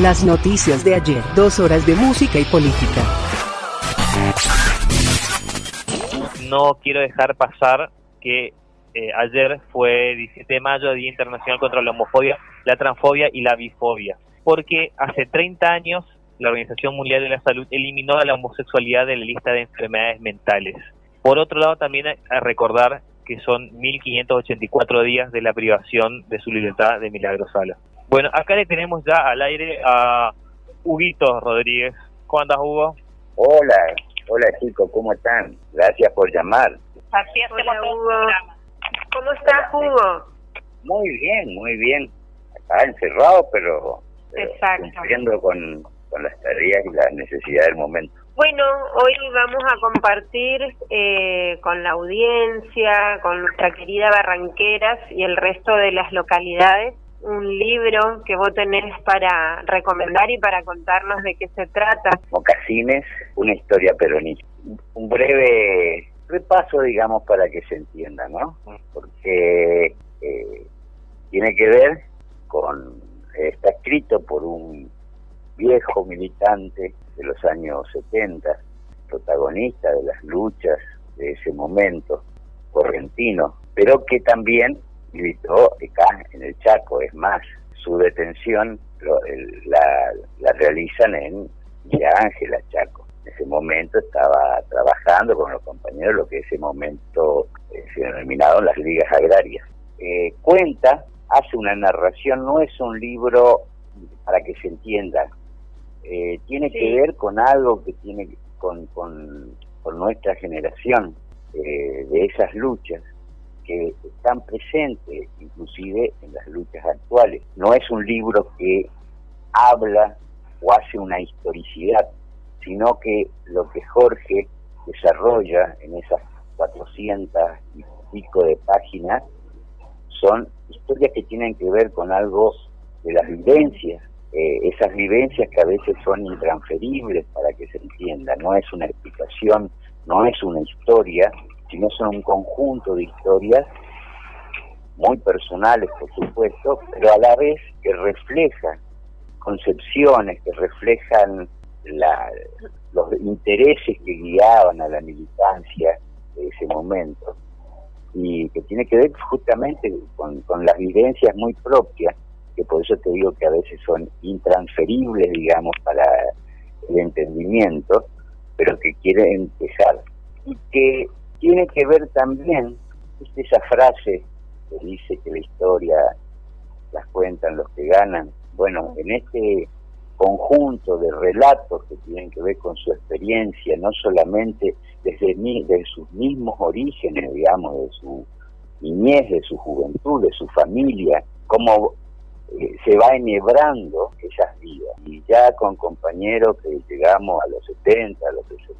Las noticias de ayer, dos horas de música y política. No quiero dejar pasar que eh, ayer fue 17 de mayo, Día Internacional contra la Homofobia, la Transfobia y la Bifobia. Porque hace 30 años la Organización Mundial de la Salud eliminó a la homosexualidad de la lista de enfermedades mentales. Por otro lado, también a recordar que son 1.584 días de la privación de su libertad de Milagro Sala. Bueno, acá le tenemos ya al aire a Huguito Rodríguez. ¿Cómo andas, Hugo? Hola, hola chicos, ¿cómo están? Gracias por llamar. Así es, hola, Hugo. ¿Cómo estás, Hugo? Muy bien, muy bien. Acá encerrado, pero, pero cumpliendo con, con las tareas y las necesidades del momento. Bueno, hoy vamos a compartir eh, con la audiencia, con nuestra querida Barranqueras y el resto de las localidades un libro que vos tenés para recomendar y para contarnos de qué se trata. Mocasines, una historia peronista. Un breve repaso, digamos, para que se entienda, ¿no? Porque eh, tiene que ver con, está escrito por un viejo militante de los años 70, protagonista de las luchas de ese momento, correntino, pero que también militó acá en el Chaco, es más, su detención lo, el, la, la, realizan en Villa Ángela, Chaco. En ese momento estaba trabajando con los compañeros lo que en ese momento eh, se denominaron las ligas agrarias. Eh, cuenta, hace una narración, no es un libro para que se entienda, eh, tiene sí. que ver con algo que tiene con, con, con nuestra generación, eh, de esas luchas que están presentes inclusive en las luchas actuales. No es un libro que habla o hace una historicidad, sino que lo que Jorge desarrolla en esas 400 y pico de páginas son historias que tienen que ver con algo de las vivencias eh, esas vivencias que a veces son intransferibles para que se entienda. No es una explicación, no es una historia, sino son un conjunto de historias muy personales, por supuesto, pero a la vez que reflejan concepciones, que reflejan la, los intereses que guiaban a la militancia de ese momento y que tiene que ver justamente con, con las vivencias muy propias que por eso te digo que a veces son intransferibles, digamos, para el entendimiento, pero que quieren dejar. Y que tiene que ver también, ¿viste esa frase que dice que la historia las cuentan los que ganan? Bueno, en este conjunto de relatos que tienen que ver con su experiencia, no solamente desde, desde sus mismos orígenes, digamos, de su niñez, de su juventud, de su familia, como eh, se va enhebrando esas vidas. Y ya con compañeros que llegamos a los 70, a los 60,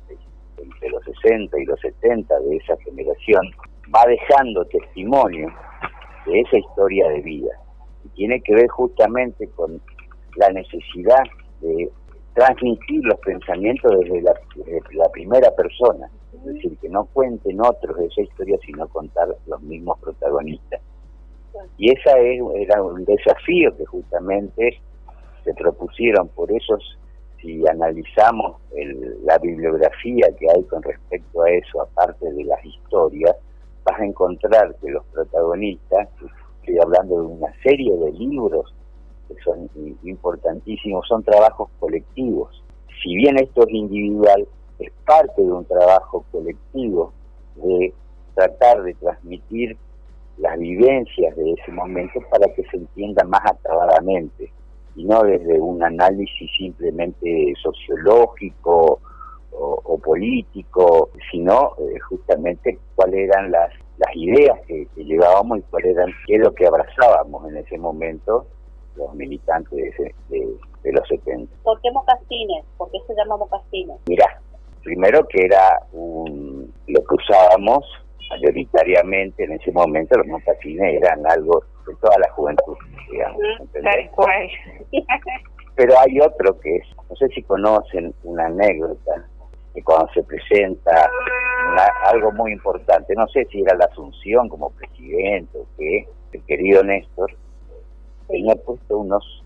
entre los 60 y los 70 de esa generación, va dejando testimonio de esa historia de vida. Y tiene que ver justamente con la necesidad de transmitir los pensamientos desde la, primera persona. Es decir, que no cuenten otros de esa historia, sino contar los mismos protagonistas. Y esa es, era un desafío que justamente se propusieron, por eso si analizamos el, la bibliografía que hay con respecto a eso, aparte de las historias, vas a encontrar que los protagonistas, estoy hablando de una serie de libros que son importantísimos, son trabajos colectivos. Si bien esto es individual, es parte de un trabajo colectivo de tratar de transmitir las vivencias de ese momento para que se entienda más acabadamente y no desde un análisis simplemente sociológico o, o político, sino eh, justamente cuáles eran las, las ideas que, que, llevábamos y cuál eran qué es lo que abrazábamos en ese momento los militantes de, ese, de, de los 70. ¿Por qué mocasines? ¿Por qué se llama mocasines? Mira, primero que era un, lo que usábamos mayoritariamente en ese momento los mocasines eran algo de toda la juventud, digamos. Tal cual. Pero hay otro que es, no sé si conocen una anécdota, que cuando se presenta una, algo muy importante, no sé si era la Asunción como presidente o qué, el querido Néstor, tenía puesto unos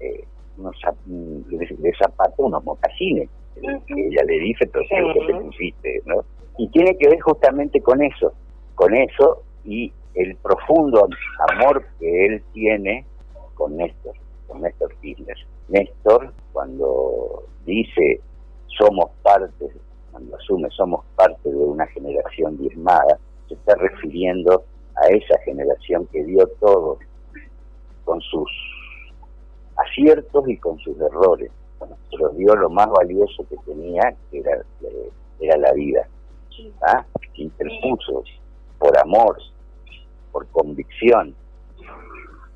eh, unos de, zapatos, unos mocasines. que ella le dice, pero sí. que te pusiste, ¿no? Y tiene que ver justamente con eso, con eso y el profundo amor que él tiene con Néstor, con Néstor Kirchner. Néstor, cuando dice somos parte, cuando asume somos parte de una generación diezmada, se está refiriendo a esa generación que dio todo con sus aciertos y con sus errores, pero dio lo más valioso que tenía, que era, era la vida. ¿ah? Interpuso por amor, por convicción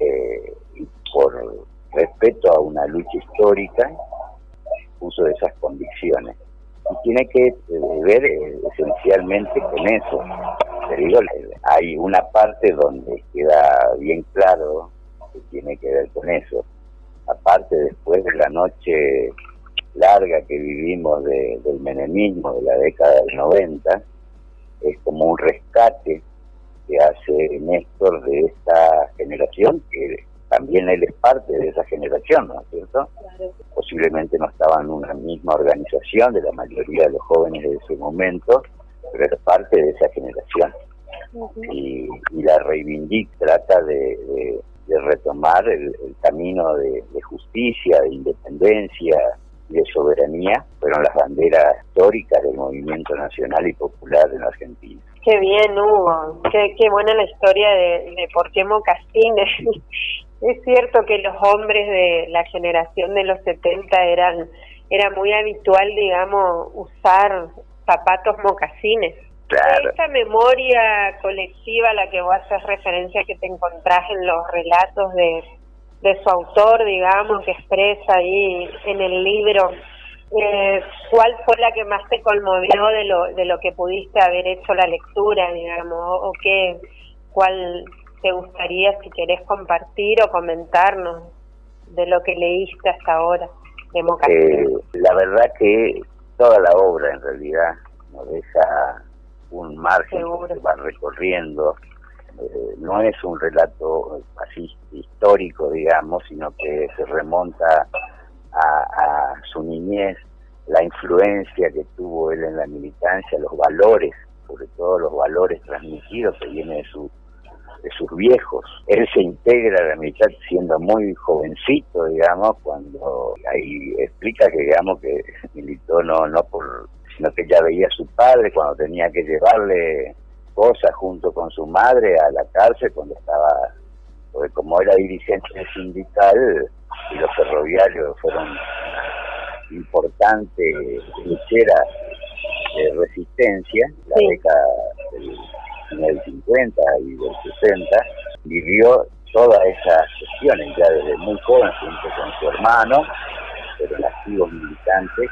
eh, y por respeto a una lucha histórica, puso esas convicciones. Y tiene que ver eh, esencialmente con eso. Te digo, hay una parte donde queda bien claro que tiene que ver con eso. Aparte, después de la noche larga que vivimos del menemismo de la década del 90, es como un rescate que hace Néstor de esta generación, que también él es parte de esa generación, ¿no es cierto? Posiblemente no estaba en una misma organización de la mayoría de los jóvenes de ese momento, pero es parte de esa generación. y, la reivindica, trata de, retomar el, camino de, justicia, de independencia, de soberanía, fueron las banderas históricas del movimiento nacional y popular en Argentina. Qué bien, Hugo. Qué, qué buena la historia de, de por qué Mocasines. es cierto que los hombres de la generación de los 70 eran era muy habitual, digamos, usar zapatos mocasines. Claro. Esa memoria colectiva a la que vos haces referencia que te encontrás en los relatos de, de su autor, digamos, que expresa ahí en el libro, eh, ¿cuál fue la que más te conmovió de lo, de lo que pudiste haber hecho la lectura, digamos, o qué, cuál te gustaría, si querés compartir o comentarnos de lo que leíste hasta ahora de eh, la verdad que toda la obra en realidad nos deja un margen que va recorriendo. Eh, no es un relato así histórico, digamos, sino que se remonta a, su niñez, la influencia que tuvo él en la militancia, los valores, sobre todo los valores transmitidos que viene de su de sus viejos. Él se integra a la militar siendo muy jovencito, digamos, cuando ahí explica que, digamos, que militó no, no por, sino que ya veía a su padre cuando tenía que llevarle cosas junto con su madre a la cárcel cuando estaba, porque como era dirigente sindical y los ferroviarios fueron importantes lucheras de resistencia, la década del en el 50 y del 60, vivió todas esas cuestiones ya desde muy joven junto con su hermano, pero en activos militantes,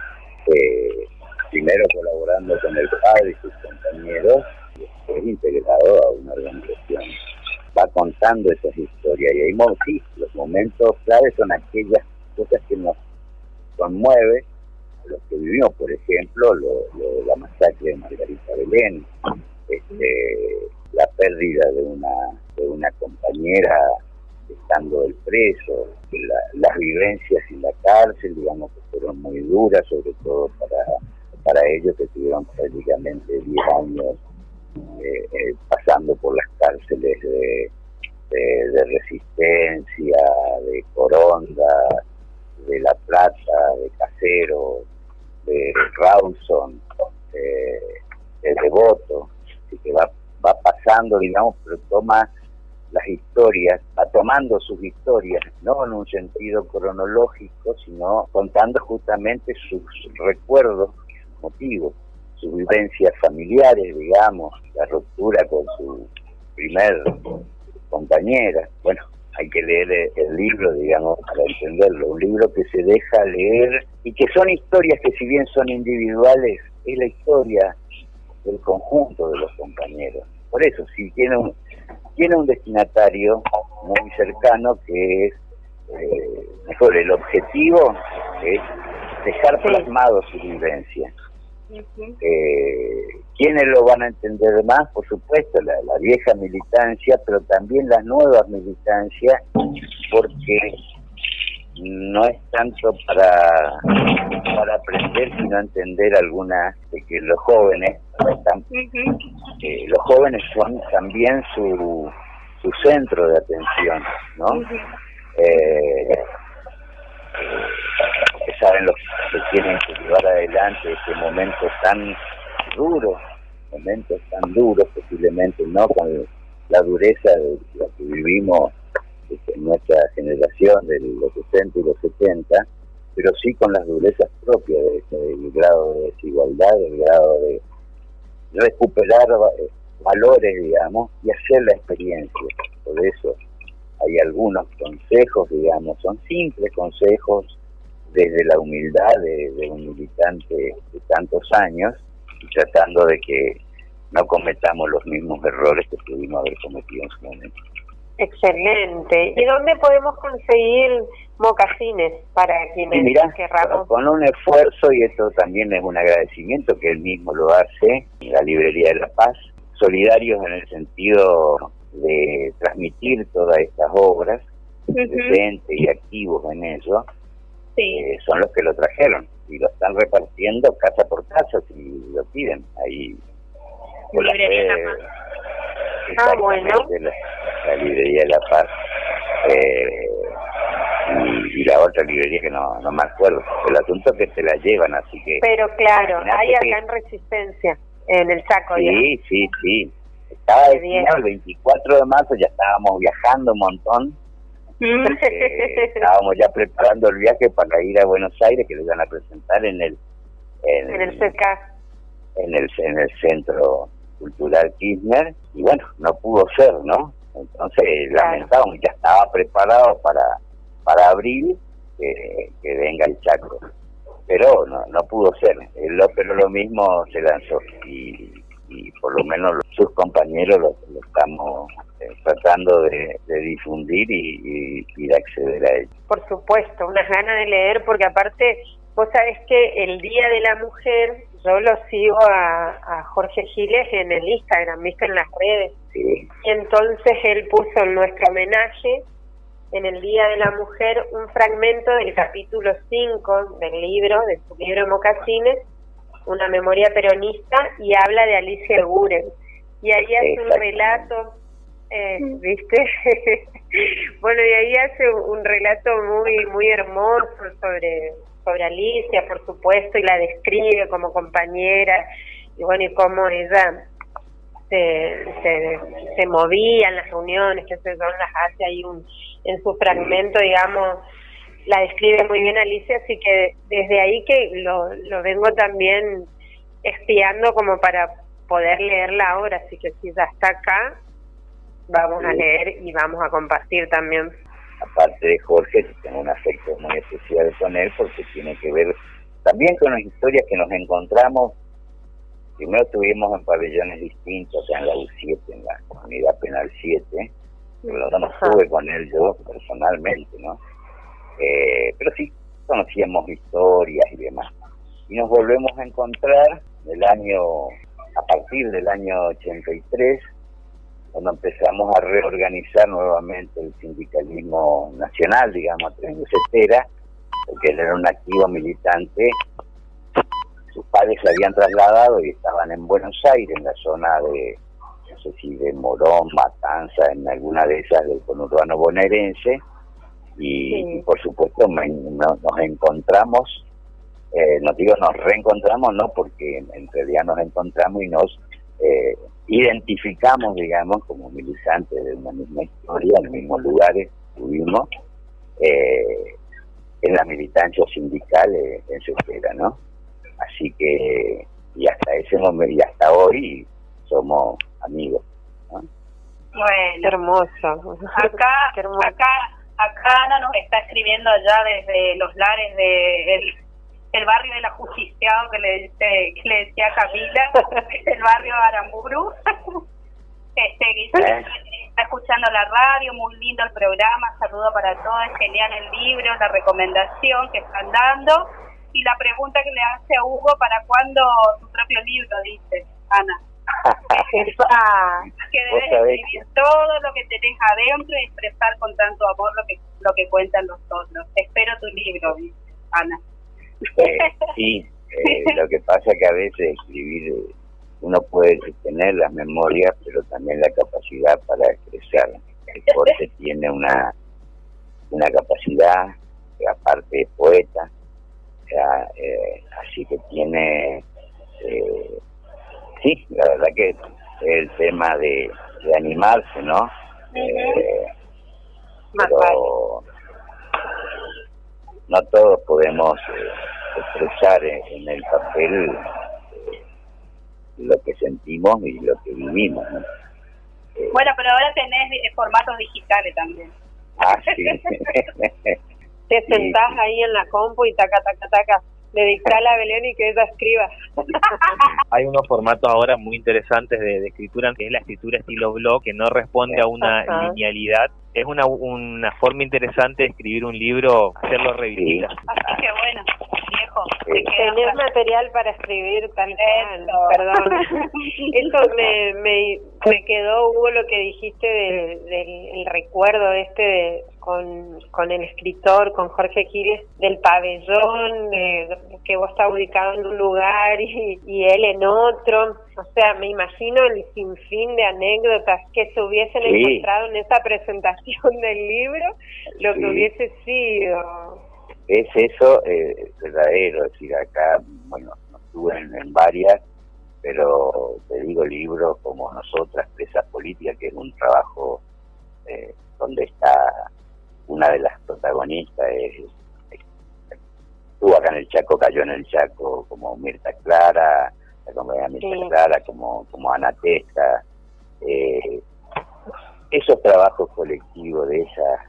eh, primero colaborando con el padre y sus compañeros, y después integrado a una organización. Va contando esas historias. Y ahí sí, los momentos claves son aquellas cosas que nos conmueven, los que vivimos, por ejemplo, lo, la masacre de Margarita Belén, este, la pérdida de una, de una compañera estando el preso, las vivencias en la cárcel, digamos que fueron muy duras, sobre todo para, para ellos que tuvieron prácticamente 10 años eh, eh, pasando por las cárceles de, de, resistencia, de Coronda, de La Plata, de Casero, de Rawson, eh, de Devoto que va, va pasando, digamos, pero toma las historias, va tomando sus historias, no en un sentido cronológico, sino contando justamente sus recuerdos, sus motivos, sus vivencias familiares, digamos, la ruptura con su primer compañera. Bueno, hay que leer el libro, digamos, para entenderlo. Un libro que se deja leer y que son historias que si bien son individuales, es la historia del conjunto de los compañeros. Por eso, si tiene un, tiene un destinatario muy cercano que es, eh, mejor, el objetivo es dejar plasmado su vivencia. Eh, ¿Quiénes lo van a entender más? Por supuesto, la, la, vieja militancia, pero también las nuevas militancias, porque no es tanto para, para aprender, sino entender algunas de que los jóvenes están, eh, los jóvenes son también su, su centro de atención, ¿no? eh, que saben lo que tienen que llevar adelante este momento tan duro, momentos tan duros posiblemente, ¿no? Con la dureza de la que vivimos en nuestra generación de los 60 y los 70, pero sí con las durezas propias del grado de desigualdad, del grado de recuperar eh, valores, digamos, y hacer la experiencia. Por eso hay algunos consejos, digamos, son simples consejos desde la humildad de, un militante de tantos años, tratando de que no cometamos los mismos errores que pudimos haber cometido en su momento. Excelente. ¿Y dónde podemos conseguir mocasines para quienes Mira, Con un esfuerzo, y esto también es un agradecimiento que él mismo lo hace, en la Librería de la Paz, solidarios en el sentido de transmitir todas estas obras, presentes y activos en eso, son los que lo trajeron y lo están repartiendo casa por casa si lo piden. Ahí la Paz. Ah, bueno. La, librería de la Paz. Eh, y, la otra librería que no, no me acuerdo. El asunto es que se la llevan, así que... Pero claro, hay acá en Resistencia, en el saco. Sí, sí, sí. Estaba destinado el 24 de marzo, ya estábamos viajando un montón. Estábamos ya preparando el viaje para ir a Buenos Aires, que lo iban a presentar en el... En, el CK. En el, en el Centro Cultural Kirchner, y bueno, no pudo ser, ¿no? Entonces lamentamos, ya estaba preparado para, para abril que, venga el Chaco pero no, no pudo ser. pero lo mismo se lanzó y y por lo menos sus compañeros lo, estamos eh, tratando de, difundir y, y, de acceder a ello. Por supuesto, unas ganas de leer porque aparte vos sabés que el Día de la Mujer yo lo sigo a, Jorge Giles en el Instagram, viste en las redes. Sí. Y entonces él puso en nuestro homenaje en el Día de la Mujer un fragmento del capítulo 5 del libro, de su libro Mocasines, una memoria peronista y habla de Alicia Guren. Y ahí hace un relato, eh, ¿viste? bueno, y ahí hace un relato muy muy hermoso sobre, sobre Alicia, por supuesto, y la describe como compañera, y bueno, y cómo ella se, se, se movía en las reuniones, que se son las hace ahí un, en su fragmento, digamos, la describe muy bien Alicia, así que desde ahí que lo, lo vengo también espiando como para poder leerla ahora, así que si ya está acá, vamos a leer y vamos a compartir también. Aparte de Jorge, tengo un afecto muy especial con él porque tiene que ver también con las historias que nos encontramos. Primero estuvimos en pabellones distintos, en la U7, en la comunidad penal 7, pero no estuve con él yo personalmente, ¿no? Eh, pero sí conocíamos historias y demás. Y nos volvemos a encontrar el año, a partir del año 83, cuando empezamos a reorganizar nuevamente el sindicalismo nacional, digamos, a través de porque él era un activo militante, sus padres se habían trasladado y estaban en Buenos Aires, en la zona de, no sé si de Morón, Matanza, en alguna de esas del conurbano bonaerense, y, por supuesto nos encontramos, eh, no digo nos reencontramos, no, porque en realidad nos encontramos y nos eh, identificamos, digamos, como militantes de una misma historia, en los mismos lugares tuvimos, eh, en la militancia sindical en su espera, ¿no? Así que, y hasta ese momento, y hasta hoy, somos amigos. ¿no? Bueno, hermoso. Acá, acá Acá Ana nos está escribiendo allá desde los lares de el, barrio de la Justiciado que le, que le decía Camila, el barrio de Aramburu. Este, está escuchando la radio, muy lindo el programa, saludo para todos, genial el libro, la recomendación que están dando y la pregunta que le hace a Hugo, ¿para cuándo su propio libro? Dice Ana. Que debes escribir todo lo que tenés adentro y expresar con tanto amor lo que lo que cuentan los otros. Espero tu libro, Ana. Eh, sí, eh, lo que pasa que a veces escribir uno puede tener las memorias, pero también la capacidad para expresar. El corte tiene una, una capacidad, aparte de poeta, eh, así que tiene, eh, sí, la verdad que el tema de, animarse, ¿no? Eh, pero no todos podemos expresar en el papel lo que sentimos y lo que vivimos. Eh, bueno, pero ahora tenés formatos digitales también. Ah, sí. Te sentás ahí en la compu y taca, taca, taca le dictala a Belén y que ella escriba. Hay unos formatos ahora muy interesantes de, escritura, que es la escritura estilo blog, que no responde a una linealidad. Es una, una forma interesante de escribir un libro, hacerlo revisitar. Así que bueno, Tener material para escribir tal Perdón. Eso me, me, me quedó, Hugo, lo que dijiste del, del recuerdo este de con, con el escritor, con Jorge Quiles, del pabellón, que vos estás ubicado en un lugar y, y, él en otro. O sea, me imagino el sinfín de anécdotas que se hubiesen encontrado en esa presentación del libro, lo que hubiese sido. Es eso eh, verdadero, es decir, acá, bueno, estuve en, en varias, pero te digo libros como Nosotras, Presas Políticas, que es un trabajo eh, donde está una de las protagonistas es, estuvo acá en el Chaco, cayó en el Chaco como Mirta Clara, como Mirta Clara, como, como Ana Testa, eh, esos trabajos colectivos de esas,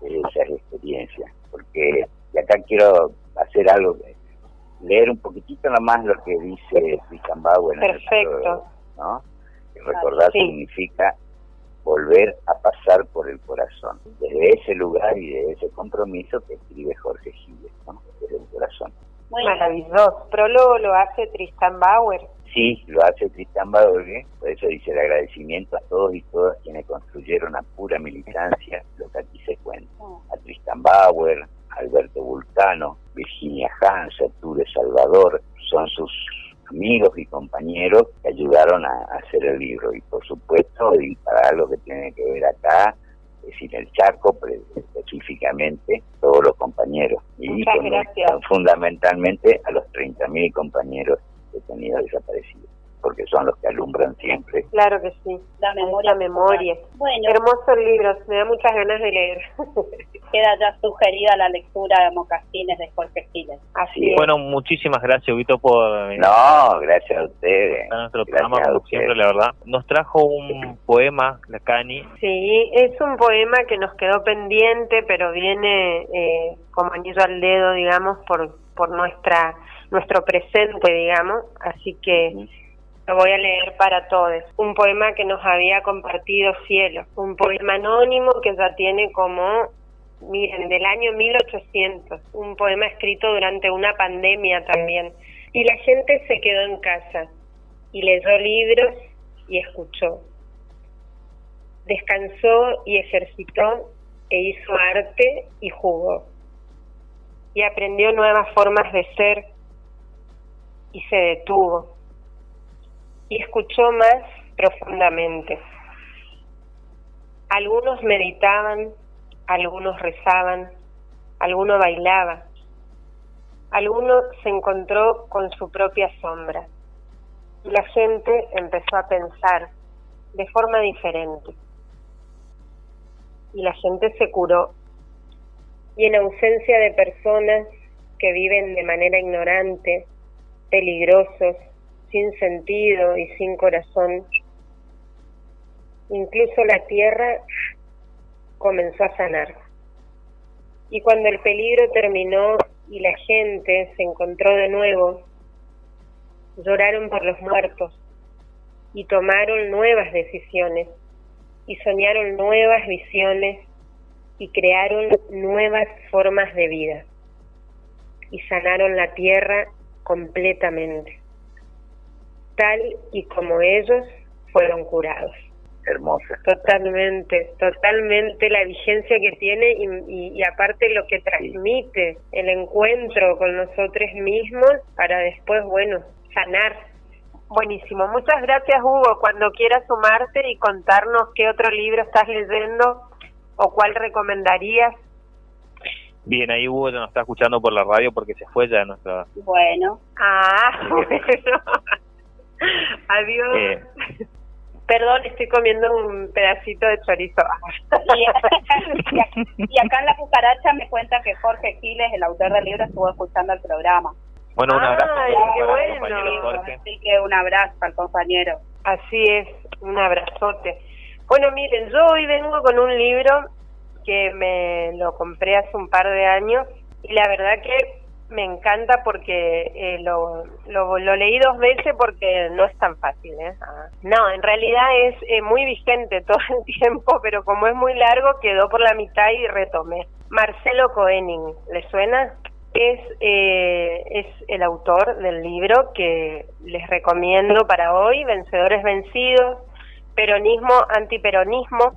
de esas experiencias, porque y acá quiero hacer algo, leer un poquitito más lo que dice Christian Bauer. Perfecto. ¿no? recordar significa volver a pasar por el corazón. Desde ese lugar y de ese compromiso que escribe Jorge Giles, desde el corazón. Maravilloso. Prólogo lo hace Tristan Bauer. Sí, lo hace Tristan Bauer, ¿eh? por eso dice el agradecimiento a todos y todas quienes construyeron a pura militancia lo que aquí se cuenta. A Tristan Bauer, Alberto Vulcano, Virginia Hans, Arturo Salvador, son sus amigos y compañeros que ayudaron a, hacer el libro. Y por supuesto, y para lo que tiene que ver acá, es decir, el Chaco específicamente, todos los compañeros. Y fundamentalmente a los 30.000 compañeros detenidos desaparecidos porque son los que alumbran siempre. Claro que sí. La memoria. memoria. Bueno. Hermosos libros, me da muchas ganas de leer. Queda ya sugerida la lectura de Mocasines de Jorge Giles. Así Bueno, muchísimas gracias, Vito, por... Eh, no, gracias a ustedes. A nuestro programa, como siempre, la verdad. Nos trajo un poema, la Cani. Sí, es un poema que nos quedó pendiente, pero viene eh, como anillo al dedo, digamos, por, por nuestra nuestro presente, digamos. Así que... Lo voy a leer para todos. Un poema que nos había compartido Cielo. Un poema anónimo que ya tiene como, miren, del año 1800. Un poema escrito durante una pandemia también. Y la gente se quedó en casa y leyó libros y escuchó. Descansó y ejercitó e hizo arte y jugó. Y aprendió nuevas formas de ser y se detuvo y escuchó más profundamente. Algunos meditaban, algunos rezaban, alguno bailaba, alguno se encontró con su propia sombra y la gente empezó a pensar de forma diferente. Y la gente se curó y en ausencia de personas que viven de manera ignorante, peligrosos, sin sentido y sin corazón. Incluso la tierra comenzó a sanar. Y cuando el peligro terminó y la gente se encontró de nuevo, lloraron por los muertos y tomaron nuevas decisiones y soñaron nuevas visiones y crearon nuevas formas de vida y sanaron la tierra completamente tal y como ellos fueron curados. Hermosa. Totalmente, totalmente la vigencia que tiene y, y, aparte lo que transmite el encuentro con nosotros mismos para después, bueno, sanar. Buenísimo, muchas gracias Hugo. Cuando quieras sumarte y contarnos qué otro libro estás leyendo o cuál recomendarías. Bien, ahí Hugo ya nos está escuchando por la radio porque se fue ya nuestra... Bueno. Ah, bueno. Adiós. Eh, Perdón, estoy comiendo un pedacito de chorizo. Y, y acá en La Cucaracha me cuenta que Jorge Giles, el autor del libro, estuvo escuchando el programa. bueno, un abrazo Ay, qué bueno. Jorge. Así que un abrazo al compañero. Así es, un abrazote. Bueno, miren, yo hoy vengo con un libro que me lo compré hace un par de años y la verdad que me encanta porque eh, lo, lo, lo leí dos veces porque no es tan fácil. ¿eh? Ah. No, en realidad es eh, muy vigente todo el tiempo, pero como es muy largo quedó por la mitad y retomé. Marcelo Koenig, ¿le suena? Es, eh, es el autor del libro que les recomiendo para hoy, Vencedores Vencidos, Peronismo, Antiperonismo,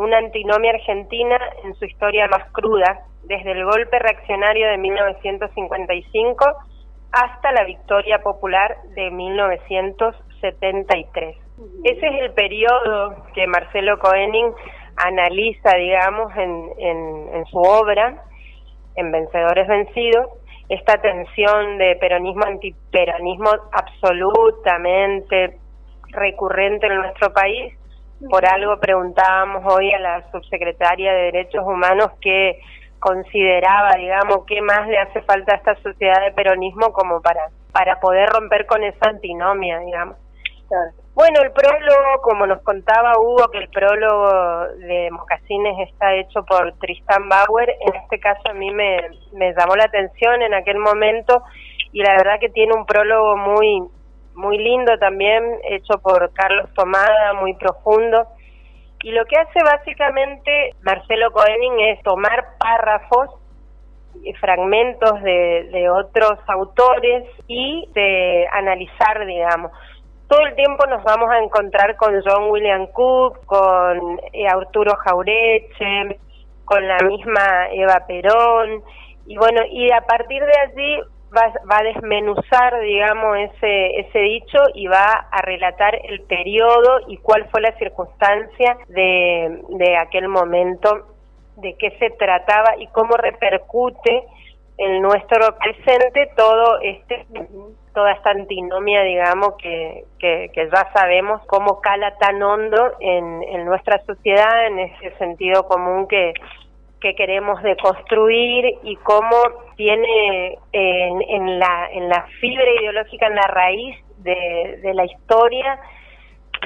una antinomia argentina en su historia más cruda, desde el golpe reaccionario de 1955 hasta la victoria popular de 1973. Ese es el periodo que Marcelo Koenig analiza, digamos, en, en, en su obra, en Vencedores Vencidos, esta tensión de peronismo antiperonismo absolutamente recurrente en nuestro país. Por algo preguntábamos hoy a la subsecretaria de Derechos Humanos que consideraba, digamos, qué más le hace falta a esta sociedad de peronismo como para, para poder romper con esa antinomia, digamos. Bueno, el prólogo, como nos contaba Hugo, que el prólogo de Mocasines está hecho por Tristan Bauer, en este caso a mí me, me llamó la atención en aquel momento y la verdad que tiene un prólogo muy muy lindo también, hecho por Carlos Tomada, muy profundo. Y lo que hace básicamente Marcelo Koenig es tomar párrafos fragmentos de, de otros autores y de analizar, digamos. Todo el tiempo nos vamos a encontrar con John William Cook, con eh, Arturo Jaureche, con la misma Eva Perón, y bueno, y a partir de allí va, va a desmenuzar, digamos, ese, ese dicho y va a relatar el periodo y cuál fue la circunstancia de, aquel momento, de qué se trataba y cómo repercute en nuestro presente todo este toda esta antinomia digamos que, que, que ya sabemos cómo cala tan hondo en, en nuestra sociedad en ese sentido común que que queremos deconstruir y cómo tiene en, en, la, en la fibra ideológica, en la raíz de, de la historia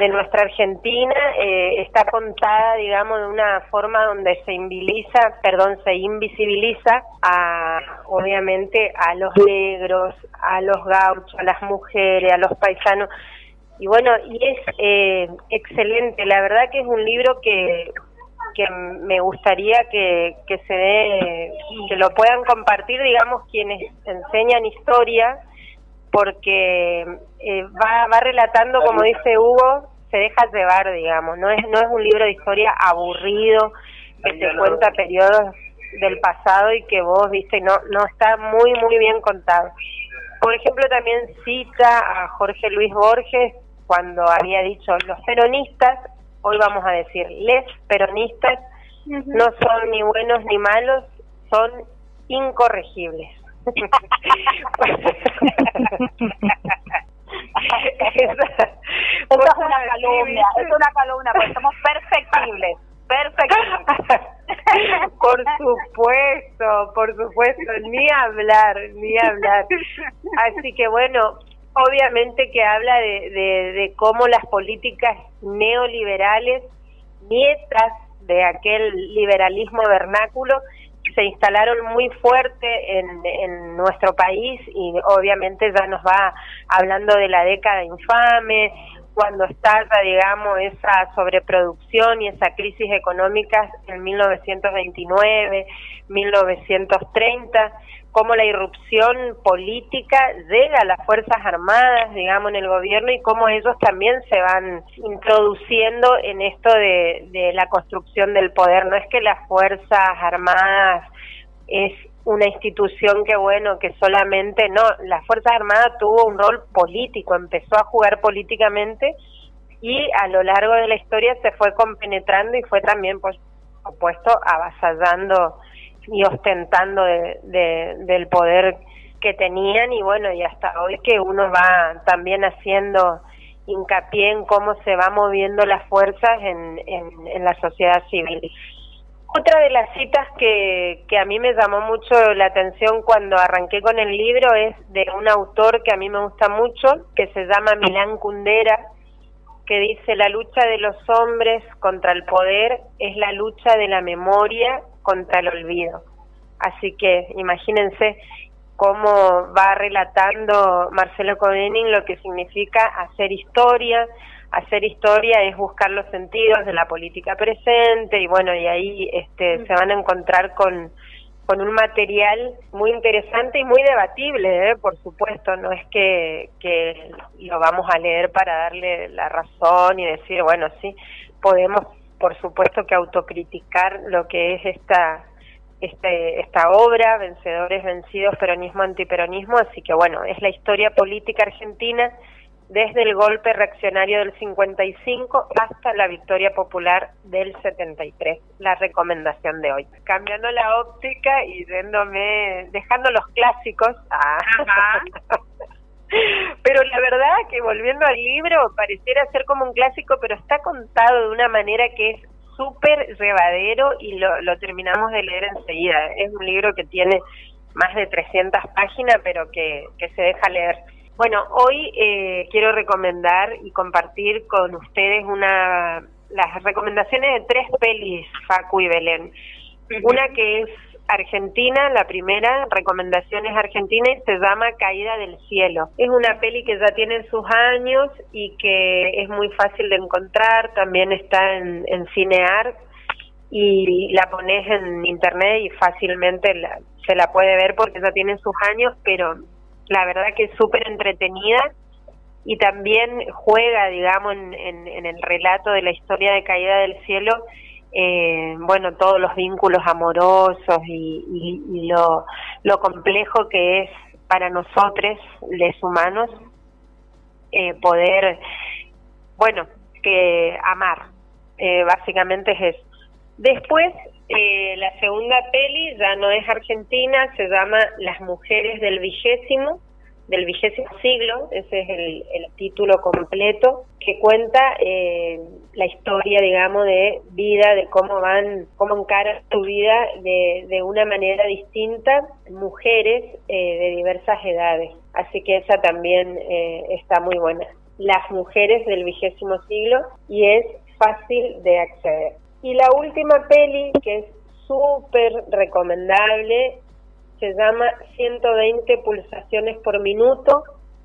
de nuestra Argentina, eh, está contada, digamos, de una forma donde se invisibiliza, perdón, se invisibiliza a, obviamente, a los negros, a los gauchos, a las mujeres, a los paisanos. Y bueno, y es eh, excelente, la verdad que es un libro que que me gustaría que, que se dé, que lo puedan compartir, digamos, quienes enseñan historia, porque eh, va, va relatando, como dice Hugo, se deja llevar, digamos, no es, no es un libro de historia aburrido, que te cuenta periodos del pasado y que vos, viste, no, no está muy, muy bien contado. Por ejemplo, también cita a Jorge Luis Borges cuando había dicho, los peronistas hoy vamos a decir, les peronistas no son ni buenos ni malos, son incorregibles. Esa- Eso es una calumnia, es una calumnia, porque somos perfectibles, perfectibles. por supuesto, por supuesto, ni hablar, ni hablar. Así que bueno, obviamente que habla de, de, cómo las políticas neoliberales, nietas de aquel liberalismo vernáculo, se instalaron muy fuerte en, en nuestro país y obviamente ya nos va hablando de la década infame, cuando estalla, digamos, esa sobreproducción y esa crisis económica en 1929, 1930, cómo la irrupción política llega a las Fuerzas Armadas, digamos, en el gobierno y cómo ellos también se van introduciendo en esto de, de la construcción del poder. No es que las Fuerzas Armadas es una institución que bueno, que solamente no, la Fuerza Armada tuvo un rol político, empezó a jugar políticamente y a lo largo de la historia se fue compenetrando y fue también, por supuesto, avasallando y ostentando de, del poder que tenían y bueno, y hasta hoy que uno va también haciendo hincapié en cómo se va moviendo las fuerzas en, en, en la sociedad civil. Otra de las citas que, que a mí me llamó mucho la atención cuando arranqué con el libro es de un autor que a mí me gusta mucho, que se llama Milán Kundera, que dice, la lucha de los hombres contra el poder es la lucha de la memoria contra el olvido. Así que imagínense cómo va relatando Marcelo Koenig lo que significa hacer historia, hacer historia es buscar los sentidos de la política presente y bueno, y ahí este, se van a encontrar con, con un material muy interesante y muy debatible, ¿eh? por supuesto, no es que, que lo vamos a leer para darle la razón y decir, bueno, sí, podemos, por supuesto, que autocriticar lo que es esta este, esta obra, Vencedores, Vencidos, Peronismo, Antiperonismo, así que bueno, es la historia política argentina desde el golpe reaccionario del 55 hasta la victoria popular del 73, la recomendación de hoy. Cambiando la óptica y yéndome, dejando los clásicos. Ah. pero la verdad que volviendo al libro pareciera ser como un clásico, pero está contado de una manera que es súper llevadero y lo, lo terminamos de leer enseguida. Es un libro que tiene más de 300 páginas, pero que, que se deja leer bueno, hoy eh, quiero recomendar y compartir con ustedes una las recomendaciones de tres pelis, Facu y Belén. Una que es Argentina, la primera recomendación es Argentina y se llama Caída del Cielo. Es una peli que ya tiene sus años y que es muy fácil de encontrar, también está en, en Cinear y la pones en internet y fácilmente se la puede ver porque ya tiene sus años, pero la verdad que es súper entretenida y también juega, digamos, en, en, el relato de la historia de Caída del Cielo, eh, bueno, todos los vínculos amorosos y, y, lo, lo complejo que es para nosotros, los humanos, eh, poder, bueno, que amar, eh, básicamente es eso. Después, eh, la segunda peli ya no es argentina, se llama Las mujeres del vigésimo, del vigésimo siglo, ese es el, título completo, que cuenta eh, la historia, digamos, de vida, de cómo van, cómo encaran su vida de, de una manera distinta mujeres eh, de diversas edades. Así que esa también está muy buena. Las mujeres del vigésimo siglo y es fácil de acceder. Y la última peli, que es súper recomendable, se llama 120 pulsaciones por minuto.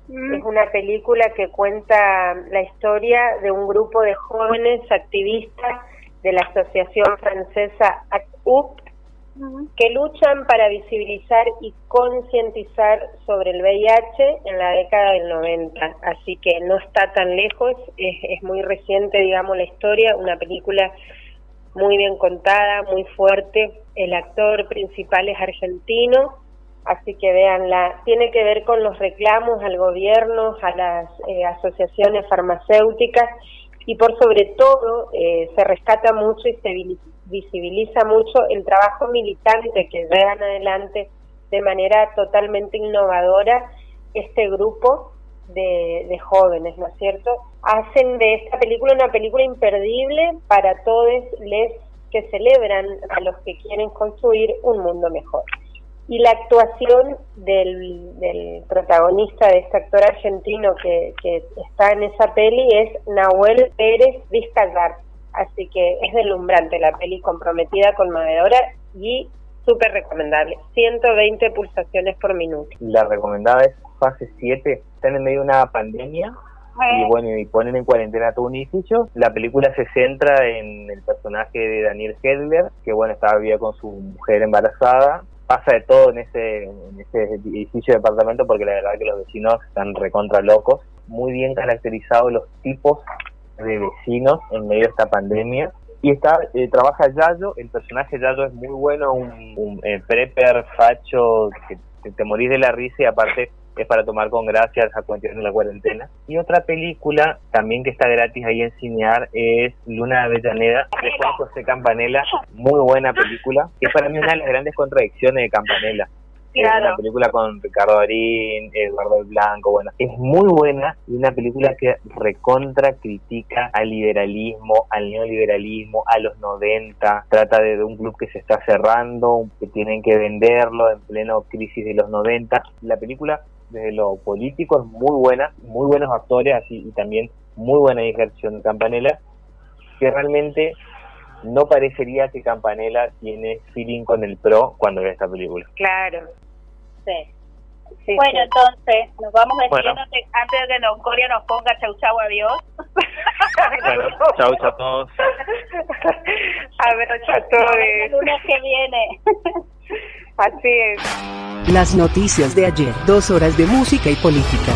Mm. Es una película que cuenta la historia de un grupo de jóvenes activistas de la Asociación Francesa ACT-UP que luchan para visibilizar y concientizar sobre el VIH en la década del 90. Así que no está tan lejos, es, es muy reciente, digamos, la historia, una película muy bien contada, muy fuerte. El actor principal es argentino, así que veanla. Tiene que ver con los reclamos al gobierno, a las eh, asociaciones farmacéuticas y por sobre todo eh, se rescata mucho y se visibiliza mucho el trabajo militante que llevan adelante de manera totalmente innovadora este grupo de, jóvenes, ¿no es cierto? Hacen de esta película una película imperdible para todos les que celebran a los que quieren construir un mundo mejor. Y la actuación del, del protagonista, de este actor argentino que, que está en esa peli, es Nahuel Pérez Vizcayar. Así que es deslumbrante la peli, comprometida, conmovedora y súper recomendable. 120 pulsaciones por minuto. La recomendada es fase 7, están en medio de una pandemia y bueno, y ponen en cuarentena todo un edificio. La película se centra en el personaje de Daniel Hedler, que bueno, estaba vivía con su mujer embarazada. Pasa de todo en ese, en ese edificio de departamento porque la verdad que los vecinos están recontra locos. Muy bien caracterizados los tipos de vecinos en medio de esta pandemia. Y está eh, trabaja Yayo, el personaje Yayo es muy bueno, un, un eh, prepper, facho, que, te morís de la risa y aparte es para tomar con gracia esa cuestión de la cuarentena. Y otra película también que está gratis ahí en cinear es Luna de Avellaneda de Juan José Campanella, muy buena película, que para mí una de las grandes contradicciones de Campanella. Es una película con Ricardo Darín, Eduardo el Blanco, bueno, es muy buena y una película que recontra critica al liberalismo, al neoliberalismo, a los 90, trata de, de un club que se está cerrando, que tienen que venderlo en pleno crisis de los 90. La película desde lo político es muy buena, muy buenos actores así y también muy buena ejerción de Campanella, que realmente no parecería que Campanella tiene feeling con el pro cuando ve esta película. Claro. Sí. Sí, bueno, sí. entonces, nos vamos despidiendo Bueno. antes- de que nos Coria nos ponga chau chau adiós. Bueno, chau, chau a todos. Abrazo a El todos. lunes que viene. Así es. Las noticias de ayer, dos horas de música y política.